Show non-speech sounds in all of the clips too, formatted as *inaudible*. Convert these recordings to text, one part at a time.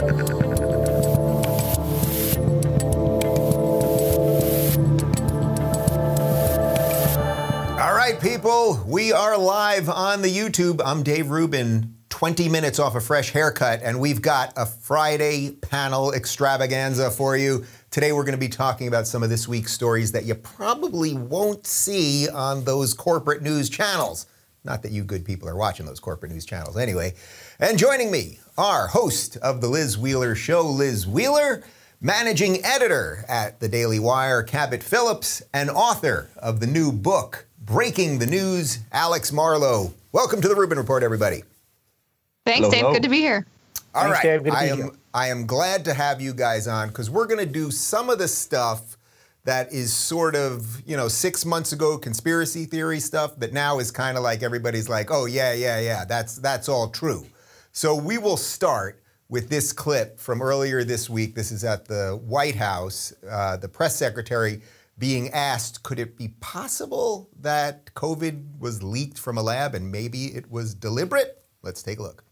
All right, people, we are live on the YouTube. I'm Dave Rubin, 20 minutes off a fresh haircut, and we've got a Friday panel extravaganza for you. Today, we're going to be talking about some of this week's stories that you probably won't see on those corporate news channels. Not that you good people are watching those corporate news channels anyway. And joining me, our host of the Liz Wheeler Show, Liz Wheeler, managing editor at the Daily Wire, Cabot Phillips, and author of the new book, Breaking the News, Alex Marlow. Welcome to the Rubin Report, everybody. Thanks, Hello, Dave. hello. Good to be here. All Thanks, right, Dave. Good to I be am here. I am glad to have you guys on because we're going to do some of the stuff that is sort of you know six months ago conspiracy theory stuff that now is kind of like everybody's like oh yeah yeah yeah that's that's all true. So we will start with this clip from earlier this week. This is at the White House. Uh, the press secretary being asked, could it be possible that COVID was leaked from a lab and maybe it was deliberate? Let's take a look.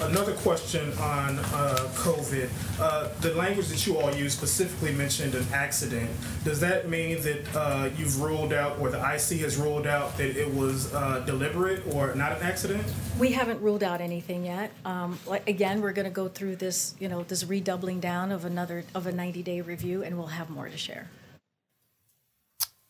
Another question on uh, COVID. Uh, the language that you all use specifically mentioned an accident. Does that mean that uh, you've ruled out, or the IC has ruled out, that it was uh, deliberate or not an accident? We haven't ruled out anything yet. Um, like, again, we're going to go through this, you know, this redoubling down of another of a 90-day review, and we'll have more to share.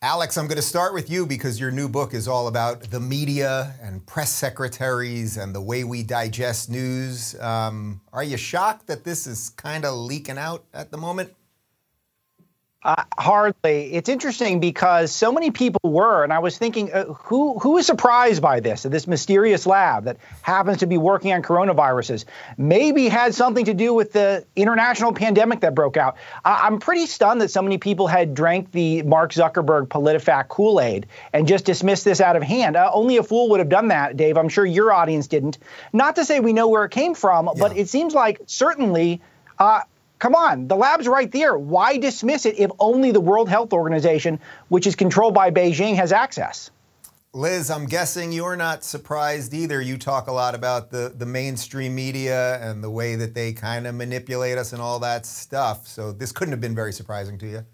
Alex, I'm going to start with you because your new book is all about the media and press secretaries and the way we digest news. Um, are you shocked that this is kind of leaking out at the moment? Uh, hardly. It's interesting because so many people were, and I was thinking, uh, who who is surprised by this? This mysterious lab that happens to be working on coronaviruses maybe had something to do with the international pandemic that broke out. I, I'm pretty stunned that so many people had drank the Mark Zuckerberg PolitiFact Kool-Aid and just dismissed this out of hand. Uh, only a fool would have done that, Dave. I'm sure your audience didn't. Not to say we know where it came from, but it seems like certainly. Uh, Come on, the lab's right there. Why dismiss it if only the World Health Organization, which is controlled by Beijing, has access? Liz, I'm guessing you're not surprised either. You talk a lot about the, the mainstream media and the way that they kind of manipulate us and all that stuff. So this couldn't have been very surprising to you.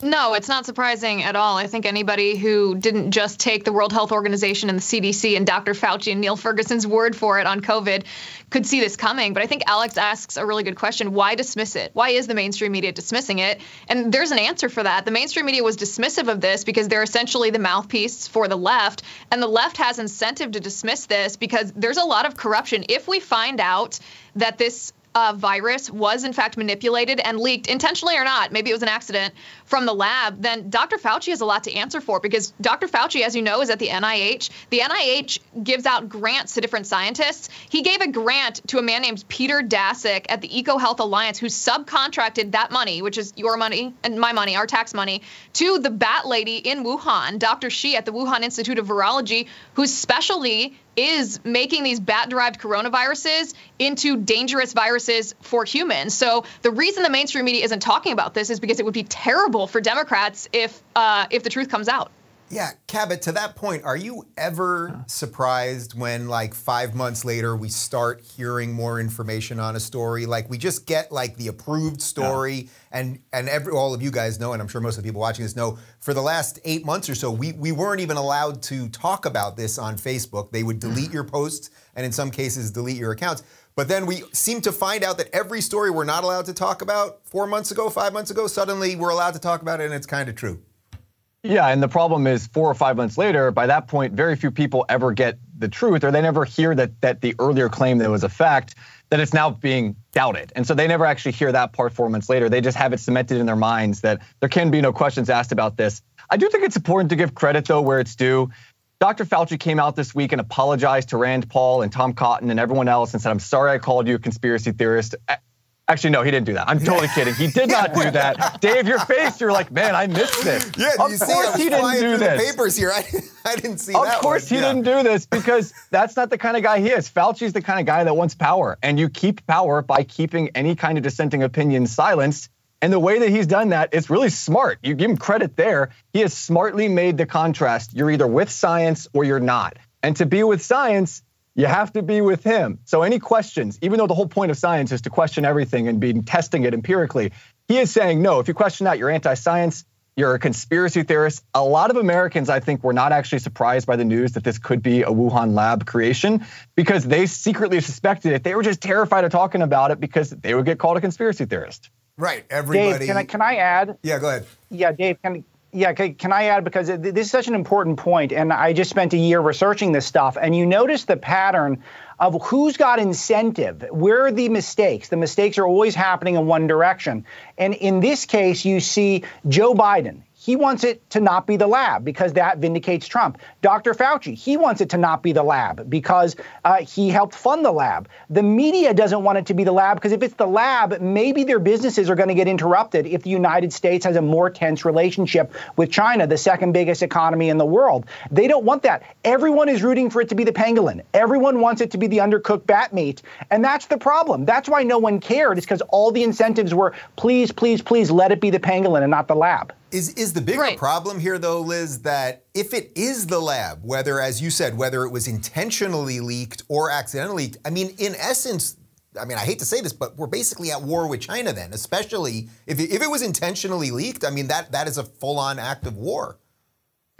No, it's not surprising at all. I think anybody who didn't just take the World Health Organization and the CDC and Dr. Fauci and Neil Ferguson's word for it on COVID could see this coming. But I think Alex asks a really good question. Why dismiss it? Why is the mainstream media dismissing it? And there's an answer for that. The mainstream media was dismissive of this because they're essentially the mouthpiece for the left. And the left has incentive to dismiss this because there's a lot of corruption. If we find out that this uh, virus was in fact manipulated and leaked intentionally or not, maybe it was an accident from the lab, then Dr. Fauci has a lot to answer for because Dr. Fauci, as you know, is at the NIH. The NIH gives out grants to different scientists. He gave a grant to a man named Peter Daszak at the EcoHealth Alliance, who subcontracted that money, which is your money and my money, our tax money, to the bat lady in Wuhan, Dr. Shi at the Wuhan Institute of Virology, whose specialty is making these bat derived coronaviruses into dangerous viruses for humans. So the reason the mainstream media isn't talking about this is because it would be terrible for Democrats if uh, if the truth comes out. Yeah, Cabot, to that point, are you ever surprised when, like, five months later, we start hearing more information on a story? Like, we just get, like, the approved story, and and every, all of you guys know, and I'm sure most of the people watching this know, for the last eight months or so, we, we weren't even allowed to talk about this on Facebook. They would hmm. delete your posts, and in some cases, delete your accounts. But then we seem to find out that every story we're not allowed to talk about four months ago, five months ago, suddenly we're allowed to talk about it, and it's kind of true. Yeah, and the problem is four or five months later, by that point, very few people ever get the truth or they never hear that that the earlier claim that was a fact, that it's now being doubted. And so they never actually hear that part four months later. They just have it cemented in their minds that there can be no questions asked about this. I do think it's important to give credit though where it's due. Dr. Fauci came out this week and apologized to Rand Paul and Tom Cotton and everyone else and said, I'm sorry I called you a conspiracy theorist. Actually, no, he didn't do that. I'm totally kidding. He did *laughs* not do that. Dave, your face, you're like, man, I missed this. Yeah, of you course he didn't do this. the papers here. *laughs* I, I didn't see Of that. Of course, one. he Yeah. didn't do this because that's not the kind of guy he is. Fauci's the kind of guy that wants power, and you keep power by keeping any kind of dissenting opinion silenced. And the way that he's done that is really smart. You give him credit there. He has smartly made the contrast. You're either with science or you're not. And to be with science, you have to be with him. So any questions, even though the whole point of science is to question everything and be testing it empirically, he is saying no. If you question that, you're anti-science. You're a conspiracy theorist. A lot of Americans, I think, were not actually surprised by the news that this could be a Wuhan lab creation because they secretly suspected it. They were just terrified of talking about it because they would get called a conspiracy theorist. Right. Everybody. Dave, can I, can I add? Yeah, go ahead. Yeah, Dave, can, yeah, can, I add because this is such an important point, and I just spent a year researching this stuff, and you notice the pattern of who's got incentive. Where are the mistakes? The mistakes are always happening in one direction, and in this case, you see Joe Biden. He wants it to not be the lab because that vindicates Trump. Dr. Fauci, he wants it to not be the lab because uh, he helped fund the lab. The media doesn't want it to be the lab because if it's the lab, maybe their businesses are going to get interrupted if the United States has a more tense relationship with China, the second biggest economy in the world. They don't want that. Everyone is rooting for it to be the pangolin. Everyone wants it to be the undercooked bat meat. And that's the problem. That's why no one cared. It's because all the incentives were please, please, please let it be the pangolin and not the lab. Is is the bigger right. problem here though, Liz, that if it is the lab, whether as you said, whether it was intentionally leaked or accidentally leaked, I mean, in essence, I mean, I hate to say this, but we're basically at war with China then, especially if it, if it was intentionally leaked. I mean, that that is a full-on act of war.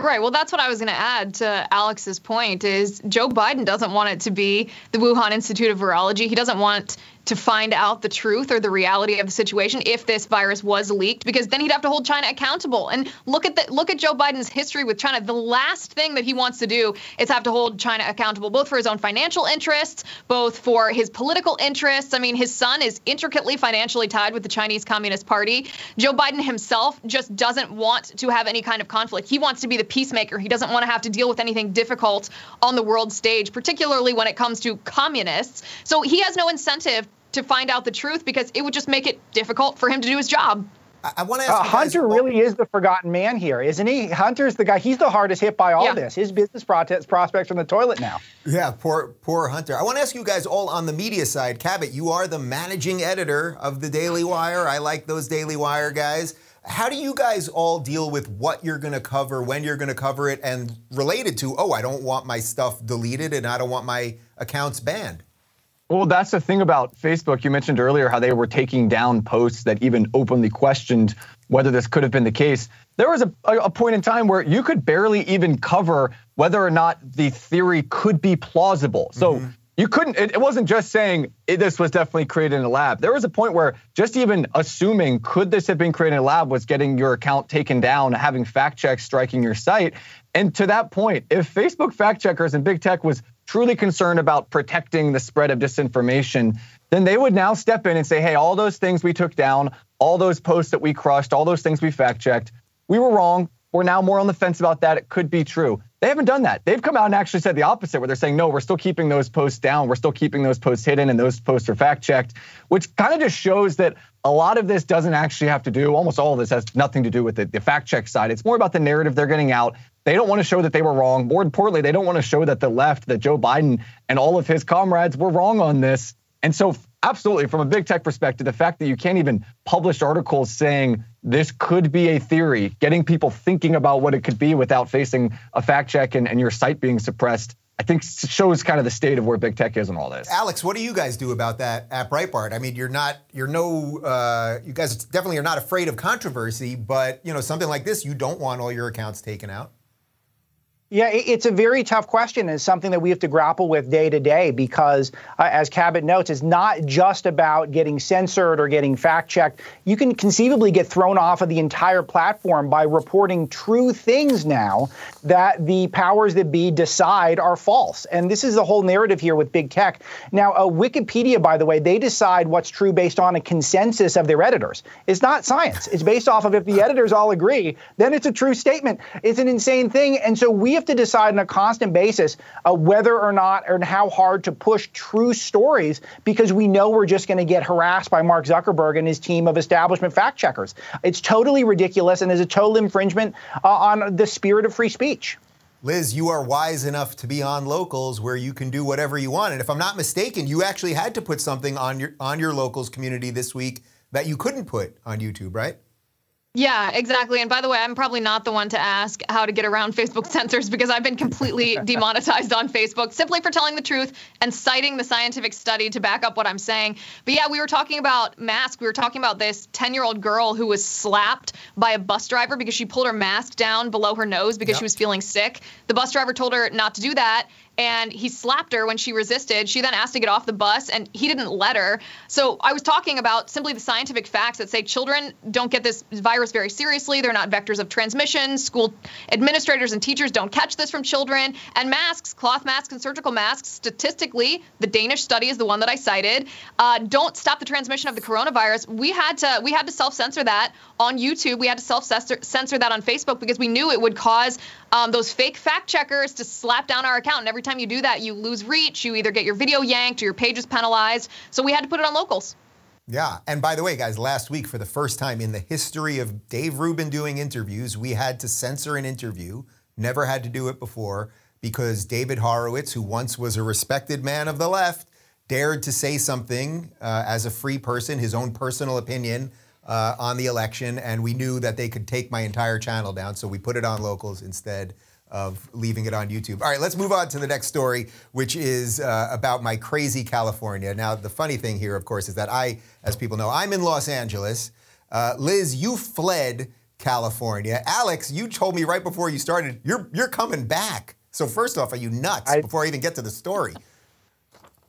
Right. Well, that's what I was going to add to Alex's point is Joe Biden doesn't want it to be the Wuhan Institute of Virology. He doesn't want to find out the truth or the reality of the situation if this virus was leaked because then he'd have to hold China accountable. And look at the look at Joe Biden's history with China. The last thing that he wants to do is have to hold China accountable both for his own financial interests, both for his political interests. I mean, his son is intricately financially tied with the Chinese Communist Party. Joe Biden himself just doesn't want to have any kind of conflict. He wants to be the peacemaker. He doesn't want to have to deal with anything difficult on the world stage, particularly when it comes to communists. So he has no incentive to find out the truth because it would just make it difficult for him to do his job. I, I want to ask uh, Hunter guys, really is the forgotten man here, isn't he? Hunter's the guy. He's the hardest hit by all yeah. this. His business prospects are in the toilet now. Yeah, poor poor Hunter. I want to ask you guys all on the media side. Cabot, you are the managing editor of the Daily Wire. I like those Daily Wire guys. How do you guys all deal with what you're going to cover, when you're going to cover it, and related to, oh, I don't want my stuff deleted and I don't want my accounts banned? Well, that's the thing about Facebook. You mentioned earlier how they were taking down posts that even openly questioned whether this could have been the case. There was a, a point in time where you could barely even cover whether or not the theory could be plausible. So mm-hmm. you couldn't, it, it, wasn't just saying this was definitely created in a lab. There was a point where just even assuming could this have been created in a lab was getting your account taken down, having fact checks striking your site. And to that point, if Facebook fact checkers and big tech was truly concerned about protecting the spread of disinformation, then they would now step in and say, hey, all those things we took down, all those posts that we crushed, all those things we fact checked, we were wrong. We're now more on the fence about that. It could be true. They haven't done that. They've come out and actually said the opposite, where they're saying, no, we're still keeping those posts down. We're still keeping those posts hidden and those posts are fact checked, which kind of just shows that a lot of this doesn't actually have to do, almost all of this has nothing to do with the, the fact check side. It's more about the narrative they're getting out. They don't want to show that they were wrong. More importantly, they don't want to show that the left, that Joe Biden and all of his comrades were wrong on this. And so, absolutely, from a big tech perspective, the fact that you can't even publish articles saying this could be a theory, getting people thinking about what it could be without facing a fact check and, and your site being suppressed, I think shows kind of the state of where big tech is in all this. Alex, what do you guys do about that at Breitbart? I mean, you're not, you're no, uh, you guys definitely are not afraid of controversy, but you know, something like this, you don't want all your accounts taken out. Yeah, it's a very tough question. It's something that we have to grapple with day to day because, uh, as Cabot notes, it's not just about getting censored or getting fact checked. You can conceivably get thrown off of the entire platform by reporting true things now that the powers that be decide are false. And this is the whole narrative here with big tech. Now, uh, Wikipedia, by the way, they decide what's true based on a consensus of their editors. It's not science. It's based off of if the editors all agree, then it's a true statement. It's an insane thing. And so we have to decide on a constant basis uh, whether or not and how hard to push true stories because we know we're just going to get harassed by Mark Zuckerberg and his team of establishment fact checkers. It's totally ridiculous and is a total infringement uh, on the spirit of free speech. Liz, you are wise enough to be on locals where you can do whatever you want. And if I'm not mistaken, you actually had to put something on your on your locals community this week that you couldn't put on YouTube, right? Yeah, exactly. And by the way, I'm probably not the one to ask how to get around Facebook *laughs* censors because I've been completely *laughs* demonetized on Facebook simply for telling the truth and citing the scientific study to back up what I'm saying. But yeah, we were talking about masks. We were talking about this 10 year old girl who was slapped by a bus driver because she pulled her mask down below her nose because yep. she was feeling sick. The bus driver told her not to do that and he slapped her when she resisted. She then asked to get off the bus, and he didn't let her. So I was talking about simply the scientific facts that say children don't get this virus very seriously. They're not vectors of transmission. School administrators and teachers don't catch this from children. And masks, cloth masks and surgical masks, statistically, the Danish study is the one that I cited, uh, don't stop the transmission of the coronavirus. We had to we had to self-censor that on YouTube. We had to self-censor that on Facebook because we knew it would cause um, those fake fact checkers to slap down our account. And every time you do that, you lose reach. You either get your video yanked or your page is penalized. So we had to put it on locals. Yeah. And by the way, guys, last week, for the first time in the history of Dave Rubin doing interviews, we had to censor an interview. Never had to do it before because David Horowitz, who once was a respected man of the left, dared to say something uh, as a free person, his own personal opinion uh, on the election, and we knew that they could take my entire channel down, so we put it on locals instead of leaving it on YouTube. All right, let's move on to the next story, which is uh, about my crazy California. Now, the funny thing here, of course, is that I, as people know, I'm in Los Angeles. Uh, Liz, you fled California. Alex, you told me right before you started, you're you're coming back. So first off, are you nuts? I, before I even get to the story.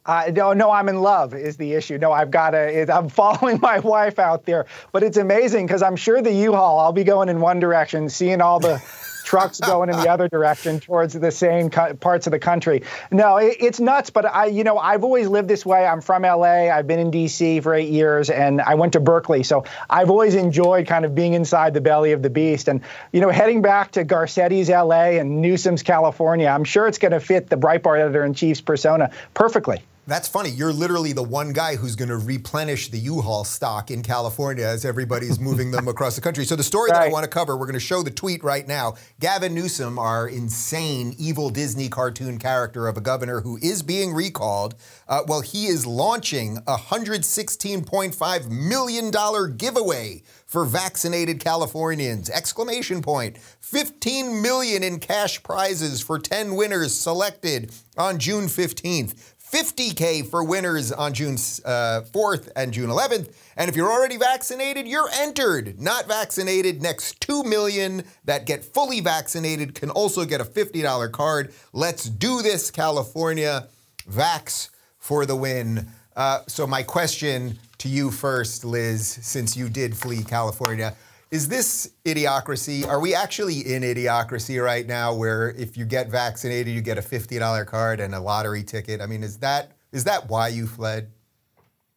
Uh, no, no, I'm in love is the issue. No, I've got to. I'm *laughs* following my wife out there, but it's amazing because I'm sure the U-Haul. I'll be going in one direction, seeing all the trucks going in the other direction towards the same co- parts of the country. No, it, it's nuts. But I, you know, I've always lived this way. I'm from LA. I've been in DC for eight years, and I went to Berkeley. So I've always enjoyed kind of being inside the belly of the beast. And you know, heading back to Garcetti's LA and Newsom's California, I'm sure it's going to fit the Breitbart editor in chief's persona perfectly. That's funny. You're literally the one guy who's going to replenish the U-Haul stock in California as everybody's *laughs* moving them across the country. So the story right. that I want to cover, we're going to show the tweet right now. Gavin Newsom, our insane, evil Disney cartoon character of a governor who is being recalled, uh, well, he is launching a $116.5 million giveaway for vaccinated Californians. Exclamation point. 15 million in cash prizes for 10 winners selected on June 15th. 50K for winners on June uh, 4th and June 11th. And if you're already vaccinated, you're entered. Not vaccinated, next 2 million that get fully vaccinated can also get a $50 card. Let's do this, California. Vax for the win. Uh, so, my question to you first, Liz, since you did flee California. Is this idiocracy? Are we actually in idiocracy right now where if you get vaccinated, you get a $50 card and a lottery ticket? I mean, is that is that why you fled?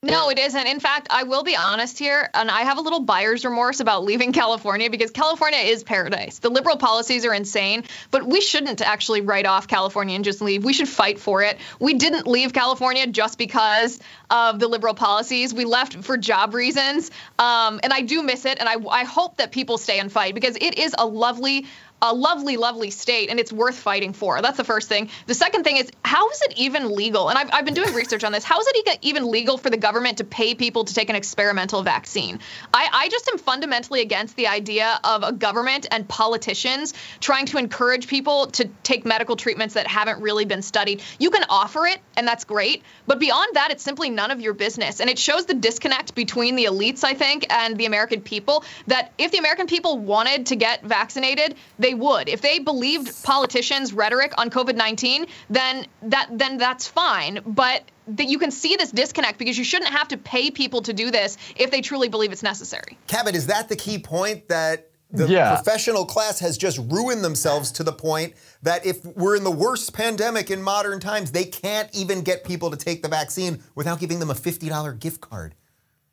No, it isn't. In fact, I will be honest here, and I have a little buyer's remorse about leaving *laughs* California because California is paradise. The liberal policies are insane, but we shouldn't actually write off California and just leave. We should fight for it. We didn't leave California just because of the liberal policies. We left for job reasons, um, and I do miss it. And I, I hope that people stay and fight because it is a lovely a lovely, lovely state, and it's worth fighting for. That's the first thing. The second thing is, how is it even legal? And I've, I've been doing research on this. How is it even legal for the government to pay people to take an experimental vaccine? I, I just am fundamentally against the idea of a government and politicians trying to encourage people to take medical treatments that haven't really been studied. You can offer it, and that's great, but beyond that, it's simply none of your business. And it shows the disconnect between the elites, I think, and the American people. That if the American people wanted to get vaccinated, they they would. If they believed politicians' rhetoric on COVID-19, then that then that's fine. But that you can see this disconnect because you shouldn't have to pay people to do this if they truly believe it's necessary. Cabot, is that the key point that the yeah. professional class has just ruined themselves to the point that if we're in the worst pandemic in modern times, they can't even get people to take the vaccine without giving them a $50 gift card.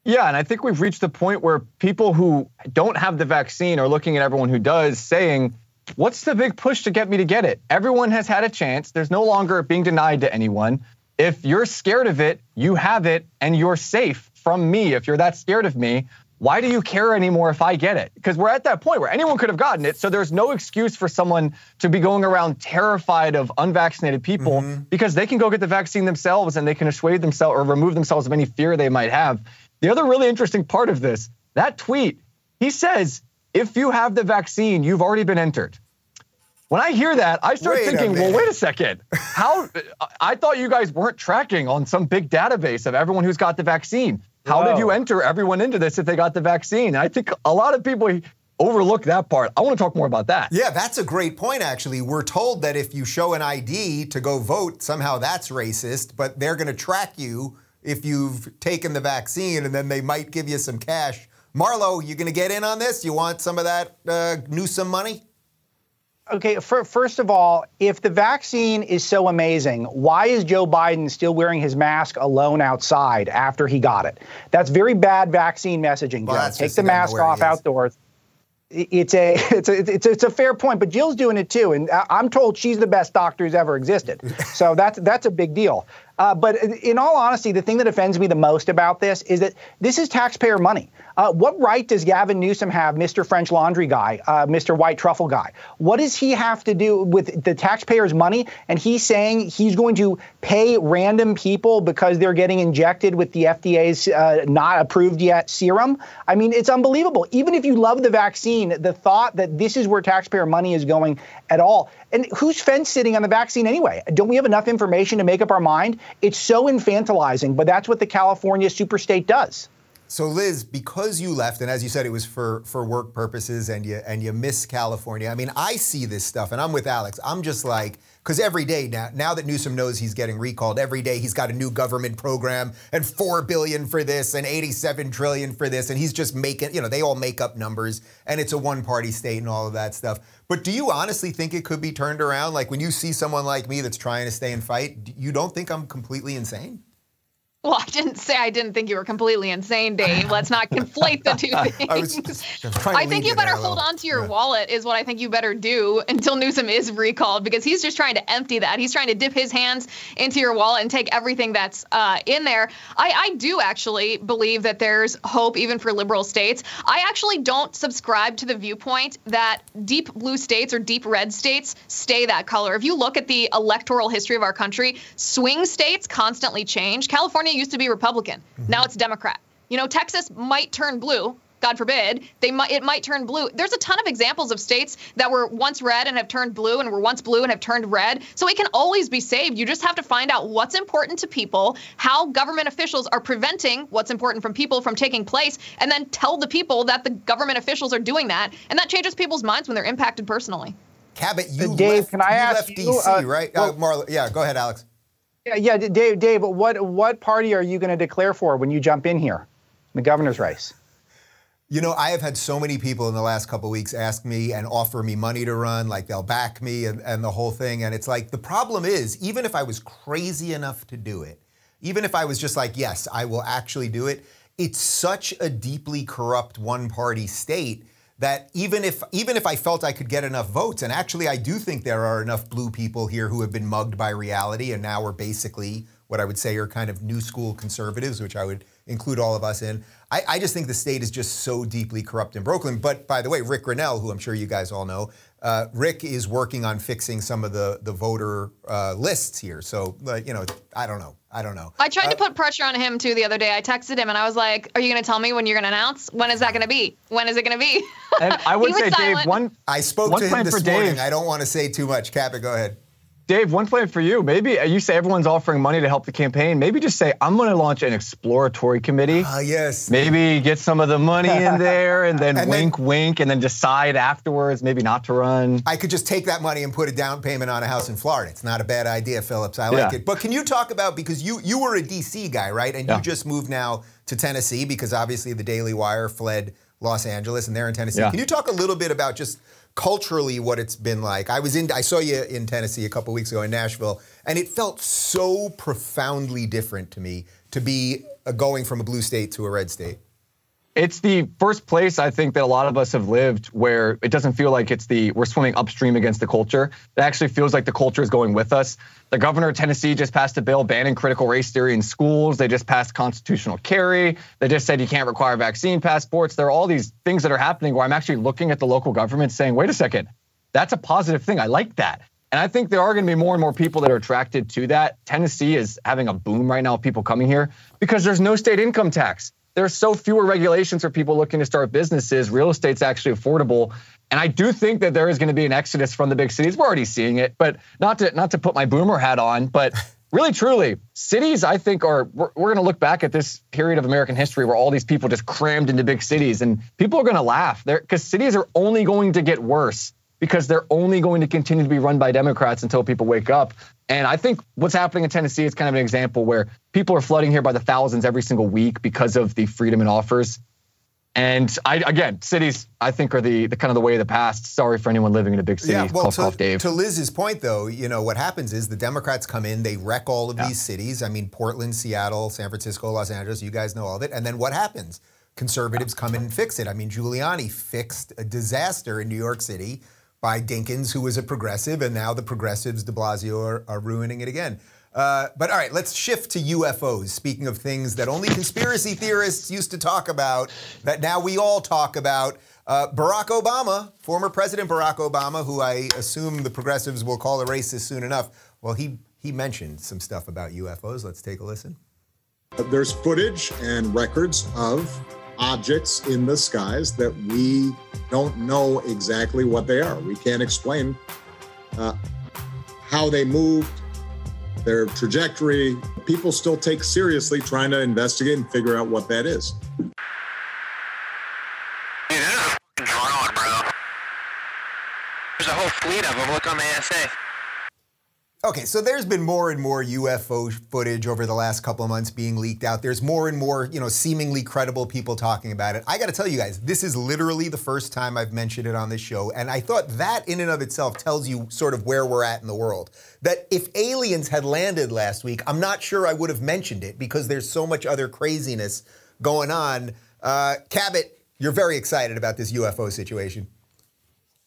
Yeah, and I think we've reached the point where people who don't have the vaccine are looking at everyone who does saying, What's the big push to get me to get it? Everyone has had a chance. There's no longer being denied to anyone. If you're scared of it, you have it and you're safe from me. If you're that scared of me, why do you care anymore if I get it? Because we're at that point where anyone could have gotten it. So there's no excuse for someone to be going around terrified of unvaccinated people mm-hmm. because they can go get the vaccine themselves and they can assuage themselves or remove themselves of any fear they might have. The other really interesting part of this, that tweet, he says if you have the vaccine, you've already been entered. When I hear that, I start Wait thinking, well, wait a second. *laughs* How I thought you guys weren't tracking on some big database of everyone who's got the vaccine. How did you enter everyone into this if they got the vaccine? I think a lot of people overlook that part. I want to talk more about that. Yeah, that's a great point, actually. We're told that if you show an ID to go vote, somehow that's racist, but they're going to track you if you've taken the vaccine and then they might give you some cash. Marlow, you going to get in on this? You want some of that uh, Newsom money? Okay, fir- first of all, if the vaccine is so amazing, why is Joe Biden still wearing his mask alone outside after he got it? That's very bad vaccine messaging, Well. Take the he doesn't know mask off outdoors. *laughs* It's a, it's a it's a it's a fair point, but Jill's doing it too, and I- I'm told she's the best doctor who's ever existed. *laughs* So that's that's a big deal. Uh, but in all honesty, the thing that offends me the most about this is that this is taxpayer money. Uh, what right does Gavin Newsom have, Mr. French Laundry guy, uh, Mr. White Truffle guy? What does he have to do with the taxpayers' money? And he's saying he's going to pay random people because they're getting injected with the FDA's uh, not approved yet serum. I mean, it's unbelievable. Even if you love the vaccine, the thought that this is where taxpayer money is going at all. And who's fence sitting on the vaccine anyway? Don't we have enough information to make up our mind? It's so infantilizing, but that's what the California superstate does. So Liz, because you left, and as you said, it was for for work purposes, and you and you miss California. I mean, I see this stuff, and I'm with Alex. I'm just like, because every day now, now that Newsom knows he's getting recalled, every day he's got a new government program and four billion for this and 87 trillion for this, and he's just making, you know, they all make up numbers, and it's a one-party state and all of that stuff. But do you honestly think it could be turned around? Like when you see someone like me that's trying to stay and fight, you don't think I'm completely insane? Well, I didn't say I didn't think you were completely insane, Dave. Let's not conflate the two things. *laughs* I was just I was trying to I think you better hold on to your Yeah. wallet is what I think you better do until Newsom is recalled because he's just trying to empty that. He's trying to dip his hands into your wallet and take everything that's uh, in there. I, I do actually believe that there's hope even for liberal states. I actually don't subscribe to the viewpoint that deep blue states or deep red states stay that color. If you look at the electoral history of our country, swing states constantly change. California used to be Republican. Now it's Democrat. You know, Texas might turn blue. God forbid, they might it might turn blue. There's a ton of examples of states that were once red and have turned blue and were once blue and have turned red. So it can always be saved. You just have to find out what's important to people, how government officials are preventing what's important from people from taking place, and then tell the people that the government officials are doing that. And that changes people's minds when they're impacted personally. Cabot, you Uh, Dave, left, can I you ask left you, DC, uh, right? well- uh, Marlow, yeah, go ahead, Alex. Yeah, Dave. Dave, what what party are you going to declare for when you jump in here, in the governor's race? You know, I have had so many people in the last couple weeks ask me and offer me money to run, like they'll back me and, and the whole thing. And it's like, the problem is, even if I was crazy enough to do it, even if I was just like, yes, I will actually do it, it's such a deeply corrupt one party state that even if even if I felt I could get enough votes, and actually I do think there are enough blue people here who have been mugged by reality and now are basically what I would say are kind of new school conservatives, which I would include all of us in. I, I just think the state is just so deeply corrupt in Brooklyn. But by the way, Rick Grenell, who I'm sure you guys all know, uh, Rick is working on fixing some of the the voter uh, lists here. So, like, you know, I don't know. I don't know. I tried Uh, to put pressure on him too the other day. I texted him and I was like, "Are you going to tell me when you're going to announce? When is that going to be? When is it going to be?" And I *laughs* would He was say, Dave, one I spoke one to him this morning. Dave. I don't want to say too much. Cabot, go ahead. Dave, one plan for you. Maybe uh, you say everyone's offering money to help the campaign. Maybe just say, I'm going to launch an exploratory committee. Ah, yes. Maybe get some of the money in *laughs* there and then And then- wink, wink, and then decide afterwards maybe not to run. I could just take that money and put a down payment on a house in Florida. It's not a bad idea, Phillips. I like Yeah. it. But can you talk about because you you were a DC guy, right? And Yeah. you just moved now to Tennessee because obviously the Daily Wire fled Los Angeles and they're in Tennessee. Yeah. Can you talk a little bit about just culturally what it's been like? I was in I saw you in Tennessee a couple weeks ago in Nashville, and it felt so profoundly different to me to be going from a blue state to a red state. It's the first place I think that a lot of us have lived where it doesn't feel like it's the we're swimming upstream against the culture. It actually feels like the culture is going with us. The governor of Tennessee just passed a bill banning critical race theory in schools. They just passed constitutional carry. They just said you can't require vaccine passports. There are all these things that are happening where I'm actually looking at the local government saying, wait a second, that's a positive thing. I like that. And I think there are going to be more and more people that are attracted to that. Tennessee is having a boom right now of people coming here because there's no state income tax. There's so fewer regulations for people looking to start businesses. Real estate's actually affordable. And I do think that there is going to be an exodus from the big cities. We're already seeing it, but not to not to put my boomer hat on, but *laughs* really truly, cities I think are we're, we're going to look back at this period of American history where all these people just crammed into big cities, and people are going to laugh there because cities are only going to get worse because they're only going to continue to be run by Democrats until people wake up. And I think what's happening in Tennessee is kind of an example where people are flooding here by the thousands every single week because of the freedom it offers. And I, again, cities, I think, are the, the kind of the way of the past. Sorry for anyone living in a big city. Yeah, well, Cough, to, cough, Dave. to Liz's point, though, you know, what happens is the Democrats come in, they wreck all of Yeah. these cities. I mean, Portland, Seattle, San Francisco, Los Angeles, you guys know all of it. And then what happens? Conservatives come in and fix it. I mean, Giuliani fixed a disaster in New York City by Dinkins, who was a progressive, and now the progressives, de Blasio, are, are ruining it again. Uh, but all right, let's shift to UFOs. Speaking of things that only conspiracy theorists used to talk about, that now we all talk about. Uh, Barack Obama, former President Barack Obama, who I assume the progressives will call a racist soon enough, well, he, he mentioned some stuff about UFOs. Let's take a listen. There's footage and records of objects in the skies that we don't know exactly what they are. We can't explain uh, how they moved, their trajectory. People still take seriously trying to investigate and figure out what that is. Dude, there's a drone, bro. There's a whole fleet of them. Look on the ASA. Okay, so there's been more and more UFO footage over the last couple of months being leaked out. There's more and more, you know, seemingly credible people talking about it. I got to tell you guys, this is literally the first time I've mentioned it on this show, and I thought that in and of itself tells you sort of where we're at in the world. That if aliens had landed last week, I'm not sure I would have mentioned it because there's so much other craziness going on. Uh, Cabot, you're very excited about this UFO situation.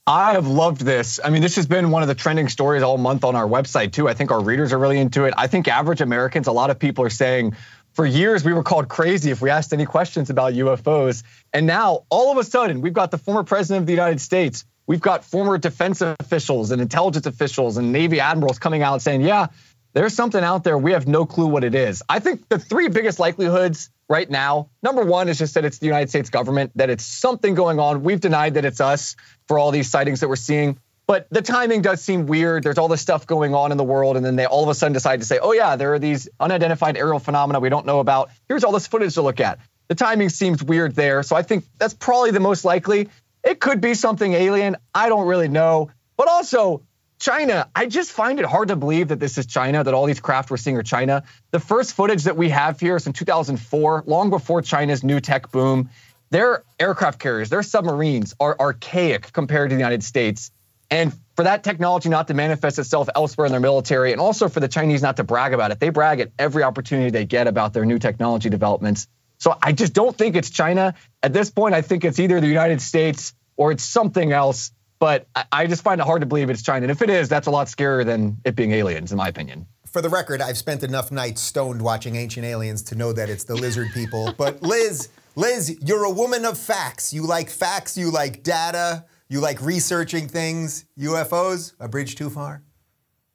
I have loved this. I mean, this has been one of the trending stories all month on our website, too. I think our readers are really into it. I think average Americans, a lot of people are saying, for years we were called crazy if we asked any questions about UFOs. And now, all of a sudden, we've got the former president of the United States, we've got former defense officials and intelligence officials and Navy admirals coming out saying, yeah, there's something out there. We have no clue what it is. I think the three biggest likelihoods right now number one is just that it's the United States government, that it's something going on. We've denied that it's us for all these sightings that we're seeing. But the timing does seem weird. There's all this stuff going on in the world, and then they all of a sudden decide to say, oh, yeah, there are these unidentified aerial phenomena we don't know about. Here's all this footage to look at. The timing seems weird there. So I think that's probably the most likely. It could be something alien. I don't really know. But also, China, I just find it hard to believe that this is China, that all these craft we're seeing are China. The first footage that we have here is from 2004, long before China's new tech boom. Their aircraft carriers, their submarines are archaic compared to the United States. And for that technology not to manifest itself elsewhere in their military, and also for the Chinese not to brag about it, they brag at every opportunity they get about their new technology developments. So I just don't think it's China. At this point, I think it's either the United States or it's something else. But I, I just find it hard to believe it's China. And if it is, that's a lot scarier than it being aliens, in my opinion. For the record, I've spent enough nights stoned watching Ancient Aliens to know that it's the lizard people. But Liz, Liz, you're a woman of facts. You like facts, you like data, you like researching things. UFOs, a bridge too far?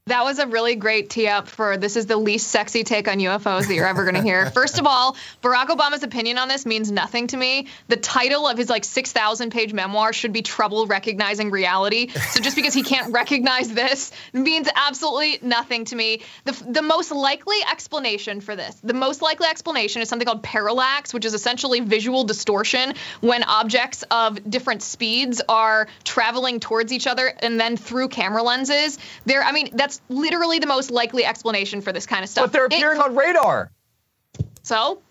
That was a really great tee up for this is the least sexy take on UFOs that you're ever going to hear. *laughs* First of all, Barack Obama's opinion on this means nothing to me. The title of his like 6,000 page memoir should be Trouble Recognizing Reality. So just because he can't recognize this means absolutely nothing to me. The, the most likely explanation for this, the most likely explanation is something called parallax, which is essentially visual distortion when objects of different speeds are traveling towards each other and then through camera lenses. There, I mean, that's literally the most likely explanation for this kind of stuff. But they're It- appearing on radar. so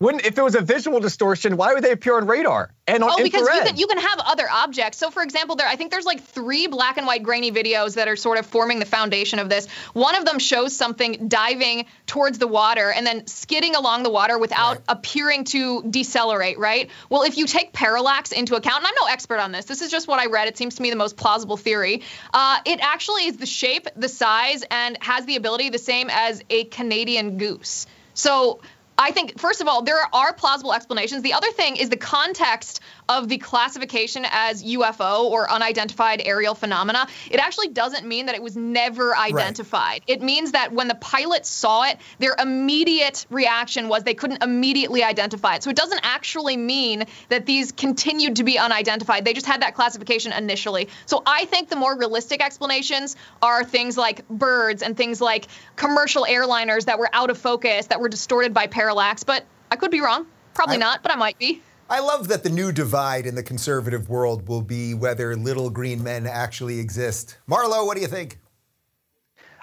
Wouldn't if it was a visual distortion? Why would they appear on radar and on Oh, because you can you can have other objects. So, for example, there I think there's like three black and white grainy videos that are sort of forming the foundation of this. One of them shows something diving towards the water and then skidding along the water without Right. appearing to decelerate. Right. Well, if you take parallax into account, and I'm no expert on this, this is just what I read. It seems to me the most plausible theory. Uh, it actually is the shape, the size, and has the ability the same as a Canadian goose. So I think, first of all, there are plausible explanations. The other thing is the context of the classification as UFO or unidentified aerial phenomena. It actually doesn't mean that it was never identified. Right. It means that when the pilots saw it, their immediate reaction was they couldn't immediately identify it. So it doesn't actually mean that these continued to be unidentified. They just had that classification initially. So I think the more realistic explanations are things like birds and things like commercial airliners that were out of focus, that were distorted by parallax. But I could be wrong. Probably I, not, but I might be. I love that the new divide in the conservative world will be whether little green men actually exist. Marlow, what do you think?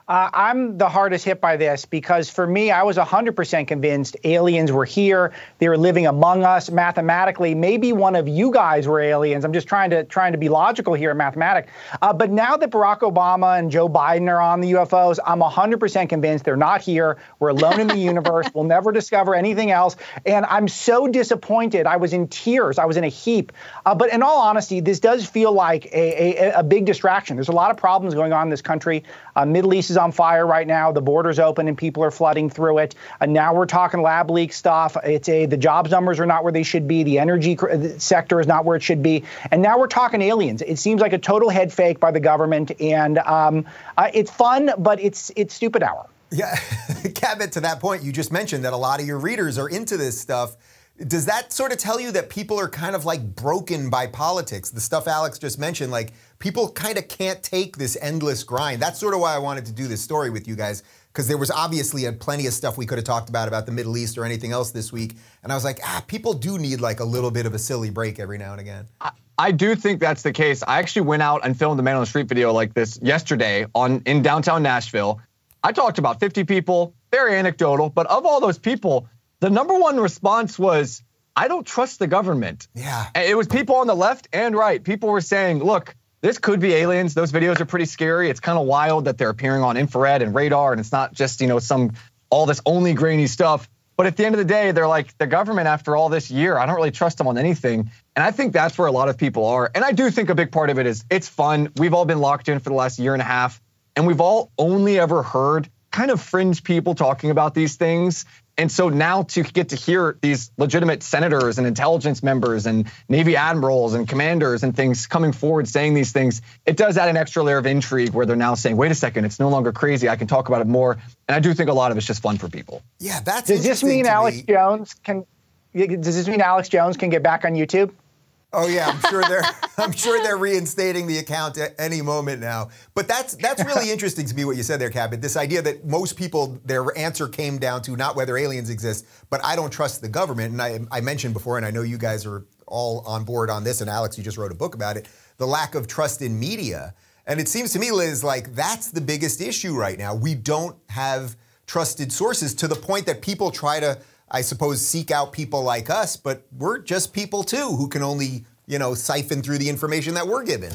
Uh, I'm the hardest hit by this because for me, I was 100% convinced aliens were here. They were living among us mathematically. Maybe one of you guys were aliens. I'm just trying to trying to be logical here in mathematics. Uh, but now that Barack Obama and Joe Biden are on the UFOs, I'm 100% convinced they're not here. We're alone in the *laughs* universe. We'll never discover anything else. And I'm so disappointed. I was in tears. I was in a heap. Uh, but in all honesty, this does feel like a, a, a, big distraction. There's a lot of problems going on in this country. Uh, Middle East is on fire right now. The border's open and people are flooding through it. And now we're talking lab leak stuff. It's a the jobs numbers are not where they should be. The energy sector is not where it should be. And now we're talking aliens. It seems like a total head fake by the government, and um, uh, it's fun, but it's it's stupid hour. Yeah, *laughs* Cabot. To that point, you just mentioned that a lot of your readers are into this stuff. Does that sort of tell you that people are kind of like broken by politics? The stuff Alex just mentioned, like people kind of can't take this endless grind. That's sort of why I wanted to do this story with you guys because there was obviously a, plenty of stuff we could have talked about about the Middle East or anything else this week, and I was like, ah, people do need like a little bit of a silly break every now and again. I, I do think that's the case. I actually went out and filmed a man on the street video like this yesterday on in downtown Nashville. I talked to about 50 people, very anecdotal, but of all those people, the number one response was, I don't trust the government. Yeah. It was people on the left and right. People were saying, look, this could be aliens. Those videos are pretty scary. It's kind of wild that they're appearing on infrared and radar, and it's not just, you know, some all this only grainy stuff. But at the end of the day, they're like, the government, after all this year, I don't really trust them on anything. And I think that's where a lot of people are. And I do think a big part of it is it's fun. We've all been locked in for the last year and a half, and we've all only ever heard kind of fringe people talking about these things. And so now to get to hear these legitimate senators and intelligence members and Navy admirals and commanders and things coming forward saying these things, it does add an extra layer of intrigue where they're now saying, wait a second, it's no longer crazy. I can talk about it more. And I do think a lot of it's just fun for people. Yeah, that's Does this mean Alex me. Jones can does this mean Alex Jones can get back on YouTube? Oh yeah, I'm sure they're *laughs* I'm sure they're reinstating the account at any moment now. But that's that's really interesting to me what you said there, Cabot. This idea that most people their answer came down to not whether aliens exist, but I don't trust the government. And I, I mentioned before, and I know you guys are all on board on this. And Alex, you just wrote a book about it. The lack of trust in media, and it seems to me, Liz, like that's the biggest issue right now. We don't have trusted sources to the point that people try to I suppose, seek out people like us, but we're just people too who can only, you know, siphon through the information that we're given.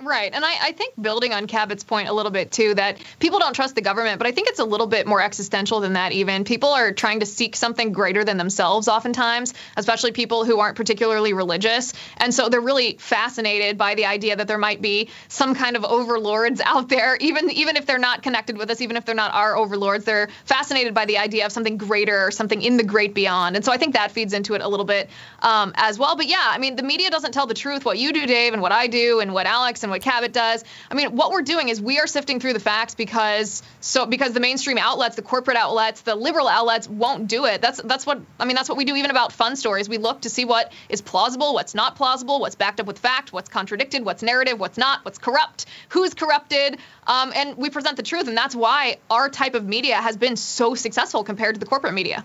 Right. And I, I, think building on Cabot's point a little bit too, that people don't trust the government, but I think it's a little bit more existential than that even. People are trying to seek something greater than themselves oftentimes, especially people who aren't particularly religious. And so they're really fascinated by the idea that there might be some kind of overlords *laughs* out there, even even if they're not connected with us, even if they're not our overlords, they're fascinated by the idea of something greater or something in the great beyond. And so I think that feeds into it a little bit um, as well. But yeah, I mean, the media doesn't tell the truth. What you do, Dave, and what I do, and what Alex and and what Cabot does. I mean, what we're doing is we are sifting through the facts because so because the mainstream outlets, the corporate outlets, the liberal outlets won't do it. That's that's what I mean. That's what we do even about fun stories. We look to see what is plausible, what's not plausible, what's backed up with fact, what's contradicted, what's narrative, what's not, what's corrupt, who's corrupted, um, and we present the truth. And that's why our type of media has been so successful compared to the corporate media.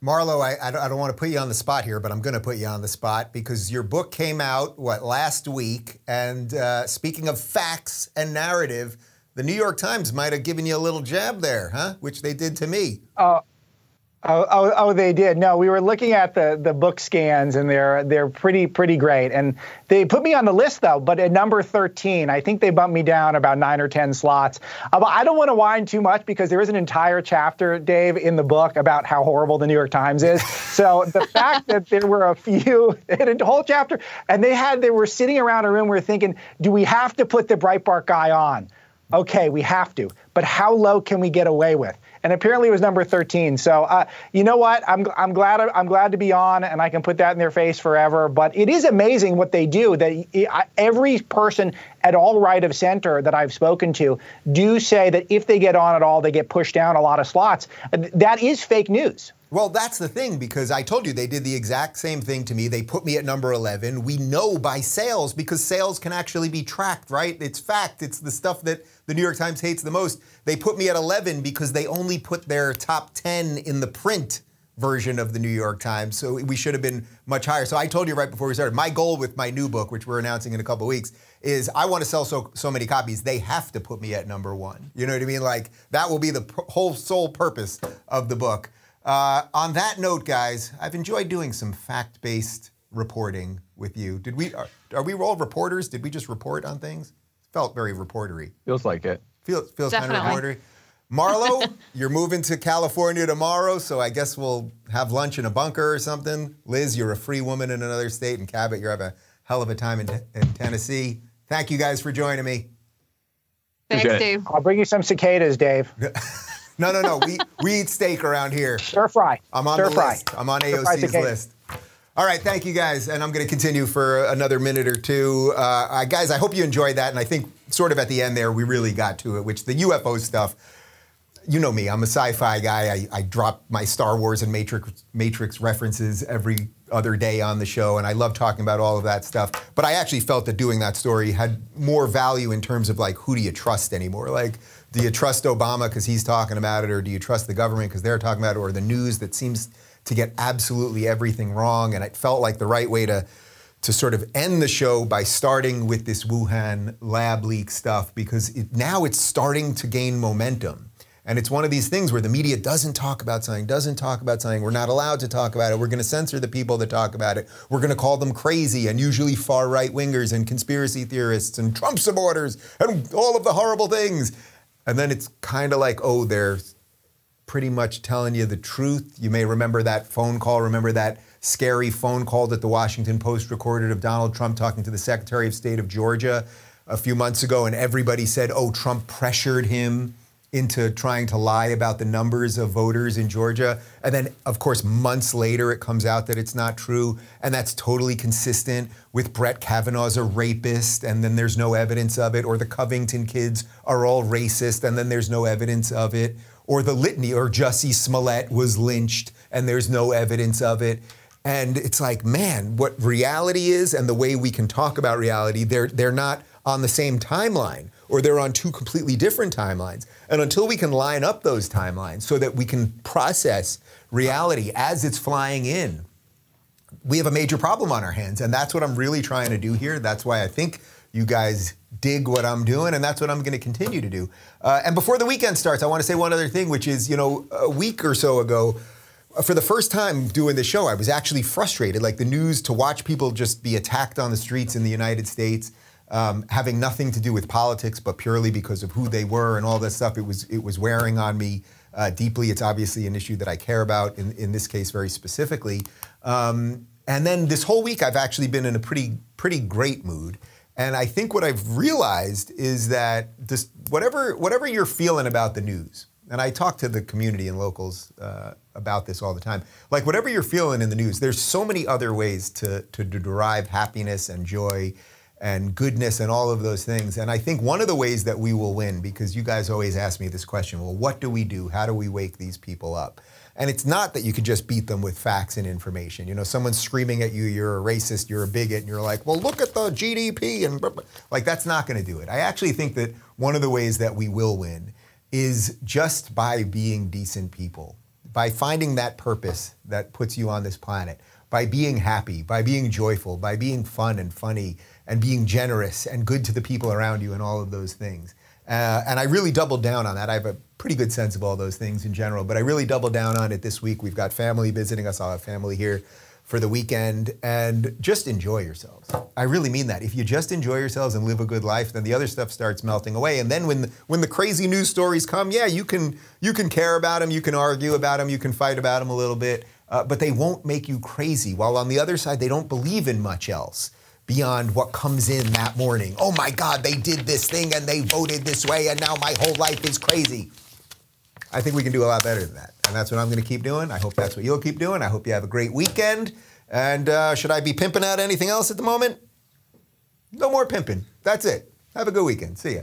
Marlow, I, I, don't, want to put you on the spot here, but I'm going to put you on the spot because your book came out, what, last week. And uh, speaking of facts and narrative, the New York Times might have given you a little jab there, huh? Which they did to me. Uh, Oh, oh, oh, they did. No, we were looking at the the book scans, and they're they're pretty pretty great. And they put me on the list though, but at number 13, I think they bumped me down about nine or ten slots. Uh, but I don't want to whine too much because there is an entire chapter, Dave, in the book about how horrible the New York Times is. So the *laughs* fact that there were a few, *laughs* in a whole chapter, and they had they were sitting around a room, we were thinking, do we have to put the Breitbart guy on? Okay, we have to, but how low can we get away with? And apparently it was number 13. So uh, you know what? I'm I'm glad I'm glad to be on, and I can put that in their face forever. But it is amazing what they do. That every person at all right of center that I've spoken to do say that if they get on at all, they get pushed down a lot of slots. That is fake news. Well, that's the thing because I told you they did the exact same thing to me. They put me at number 11. We know by sales because sales can actually be tracked, right? It's fact. It's the stuff that the New York Times hates the most. They put me at 11 because they only put their top 10 in the print version of the New York Times. So we should have been much higher. So I told you right before we started, my goal with my new book, which we're announcing in a couple weeks, is I want to sell so so many copies. They have to put me at number one. You know what I mean? Like that will be the whole sole purpose of the book. Uh, on that note, guys, I've enjoyed doing some fact-based reporting with you. Did we? Are, are, we all reporters? Did we just report on things? Felt very reportery. Feels like it. Feels feels Definitely. kind of reportery. Marlow, *laughs* you're moving to California tomorrow, so I guess we'll have lunch in a bunker or something. Liz, you're a free woman in another state, and Cabot, you're having a hell of a time in, in Tennessee. Thank you guys for joining me. Thanks, Dave. I'll bring you some cicadas, Dave. *laughs* No, no, no. we we eat steak around here. Stir fry. I'm on Stir the fry. list. I'm on AOC's list. All right, thank you guys, and I'm going to continue for another minute or two. Uh, guys, I hope you enjoyed that, and I think sort of at the end there we really got to it, which the UFO stuff. You know me, I'm a sci-fi guy. I, I drop my Star Wars and Matrix Matrix references every other day on the show, and I love talking about all of that stuff. But I actually felt that doing that story had more value in terms of like who do you trust anymore, like do you trust Obama because he's talking about it, or do you trust the government because they're talking about it, or the news that seems to get absolutely everything wrong? And it felt like the right way to to sort of end the show by starting with this Wuhan lab leak stuff because it, now it's starting to gain momentum. And it's one of these things where the media doesn't talk about something, doesn't talk about something. We're not allowed to talk about it. We're going to censor the people that talk about it. We're going to call them crazy and usually far right wingers and conspiracy theorists and Trump supporters and all of the horrible things. And then it's kind of like, oh, they're pretty much telling you the truth. You may remember that phone call, remember that scary phone call that the Washington Post recorded of Donald Trump talking to the Secretary of State of Georgia a few months ago, and everybody said, oh, Trump pressured him into trying to lie about the numbers of voters in Georgia. And then, of course, months later, it comes out that it's not true. And that's totally consistent with Brett Kavanaugh's a rapist, and then there's no evidence of it. Or the Covington kids are all racist, and then there's no evidence of it. Or the litany, or Jussie Smollett was lynched, and there's no evidence of it. And it's like, man, what reality is and the way we can talk about reality, they're, they're not on the same timeline or they're on two completely different timelines. And until we can line up those timelines so that we can process reality as it's flying in, we have a major problem on our hands. And that's what I'm really trying to do here. That's why I think you guys dig what I'm doing, and that's what I'm going to continue to do. Uh, and before the weekend starts, I want to say one other thing, which is, you know, a week or so ago, uh, for the first time doing the show, I was actually frustrated. Like the news, to watch people just be attacked on the streets in the United States um, having nothing to do with politics, but purely because of who they were and all that stuff. It was it was wearing on me uh, deeply. It's obviously an issue that I care about in in this case very specifically. Um, and then this whole week, I've actually been in a pretty pretty great mood. And I think what I've realized is that this, whatever whatever you're feeling about the news, and I talk to the community and locals uh, about this all the time. Like whatever you're feeling in the news, there's so many other ways to to derive happiness and joy and goodness and all of those things. And I think one of the ways that we will win, because you guys always ask me this question well, what do we do? How do we wake these people up? And it's not that you could just beat them with facts and information. You know, someone's screaming at you, you're a racist, you're a bigot, and you're like, well, look at the GDP. And like, that's not going to do it. I actually think that one of the ways that we will win is just by being decent people, by finding that purpose that puts you on this planet, by being happy, by being joyful, by being fun and funny and being generous and good to the people around you and all of those things. Uh, and I really doubled down on that. I have a pretty good sense of all those things in general, but I really doubled down on it this week. We've got family visiting us. I'll have family here for the weekend and just enjoy yourselves. I really mean that. If you just enjoy yourselves and live a good life, then the other stuff starts melting away. And then when the, when the crazy news stories come, yeah, you can you can care about them, you can argue about them, you can fight about them a little bit, uh, but they won't make you crazy. While on the other side, they don't believe in much else beyond what comes in that morning. Oh my God, they did this thing and they voted this way and now my whole life is crazy. I think we can do a lot better than that. And that's what I'm going to keep doing. I hope that's what you'll keep doing. I hope you have a great weekend. And uh, should I be pimping out anything else at the moment? No more pimping. That's it. Have a good weekend. See ya.